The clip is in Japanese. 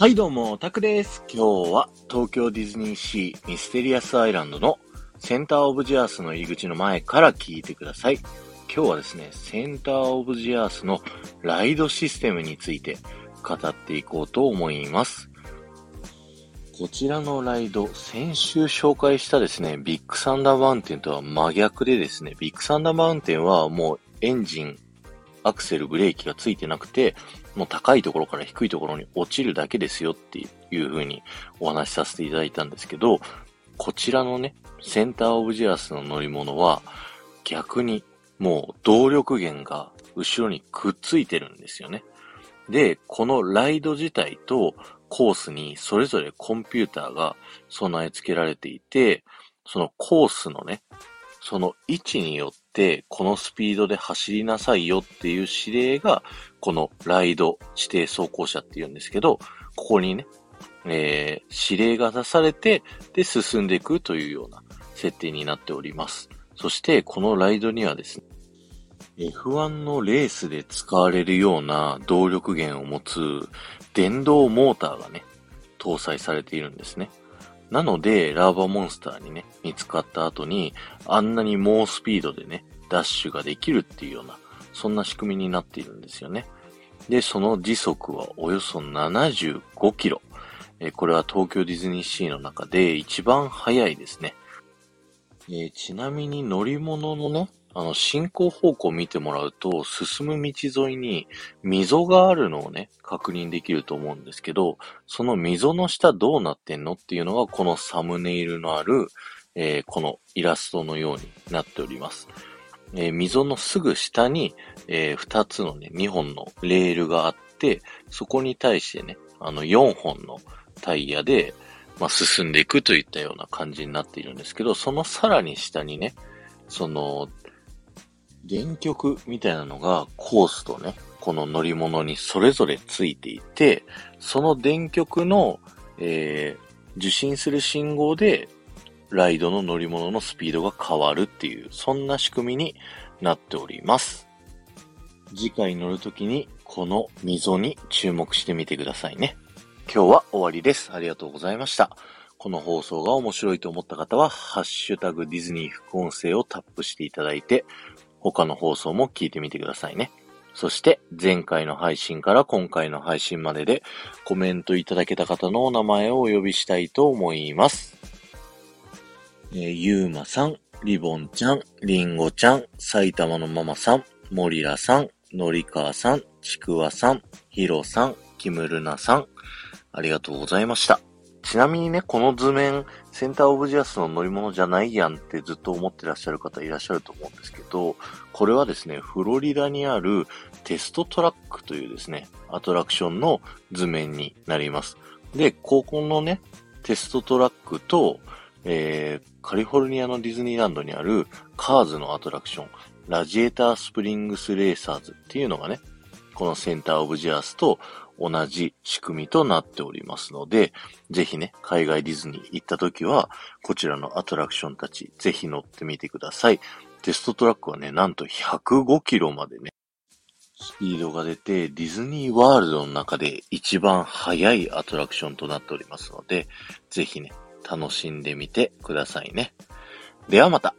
はいどうも、タクです。今日は東京ディズニーシーミステリアスアイランドのセンターオブジアースの入り口の前から聞いてください。今日はですね、センターオブジアースのライドシステムについて語っていこうと思います。こちらのライド、先週紹介したですね、ビッグサンダーマウンテンとは真逆でですね、ビッグサンダーマウンテンはもうエンジン、アクセル、ブレーキがついてなくて、もう高いところから低いところに落ちるだけですよっていう風にお話しさせていただいたんですけど、こちらのね、センターオブジアースの乗り物は逆にもう動力源が後ろにくっついてるんですよね。で、このライド自体とコースにそれぞれコンピューターが備え付けられていて、そのコースのね、その位置によってこのスピードで走りなさいよっていう指令がこのライド指定走行車って言うんですけど、ここにね、えー、指令が出されて、で、進んでいくというような設定になっております。そして、このライドにはですね、F1 のレースで使われるような動力源を持つ電動モーターがね、搭載されているんですね。なので、ラーバーモンスターにね、見つかった後に、あんなに猛スピードでね、ダッシュができるっていうような、そんな仕組みになっているんですよね。で、その時速はおよそ75キロ。えこれは東京ディズニーシーの中で一番速いですね。えちなみに乗り物のね、あの、進行方向を見てもらうと、進む道沿いに溝があるのをね、確認できると思うんですけど、その溝の下どうなってんのっていうのが、このサムネイルのある、えー、このイラストのようになっております。えー、溝のすぐ下に、えー、2つのね、2本のレールがあって、そこに対してね、あの4本のタイヤで、まあ、進んでいくといったような感じになっているんですけど、そのさらに下にね、その、原曲みたいなのがコースとね、この乗り物にそれぞれついていて、その電極の、えー、受信する信号でライドの乗り物のスピードが変わるっていう、そんな仕組みになっております。次回乗るときに、この溝に注目してみてくださいね。今日は終わりです。ありがとうございました。この放送が面白いと思った方は、ハッシュタグディズニー副音声をタップしていただいて、他の放送も聞いてみてくださいね。そして、前回の配信から今回の配信まででコメントいただけた方のお名前をお呼びしたいと思います。えー、ゆうまさん、りぼんちゃん、りんごちゃん、埼玉のママさん、もりらさん、のりかわさん、ちくわさん、ひろさん、きむるなさん、ありがとうございました。ちなみにね、この図面、センターオブジアスの乗り物じゃないやんってずっと思ってらっしゃる方いらっしゃると思うんですけど、これはですね、フロリダにあるテストトラックというですね、アトラクションの図面になります。で、ここのね、テストトラックと、えー、カリフォルニアのディズニーランドにあるカーズのアトラクション、ラジエータースプリングスレーサーズっていうのがね、このセンターオブジアスと同じ仕組みとなっておりますので、ぜひね、海外ディズニー行った時は、こちらのアトラクションたち、ぜひ乗ってみてください。テストトラックはね、なんと105キロまでね、スピードが出て、ディズニーワールドの中で一番速いアトラクションとなっておりますので、ぜひね、楽しんでみてくださいね。ではまた。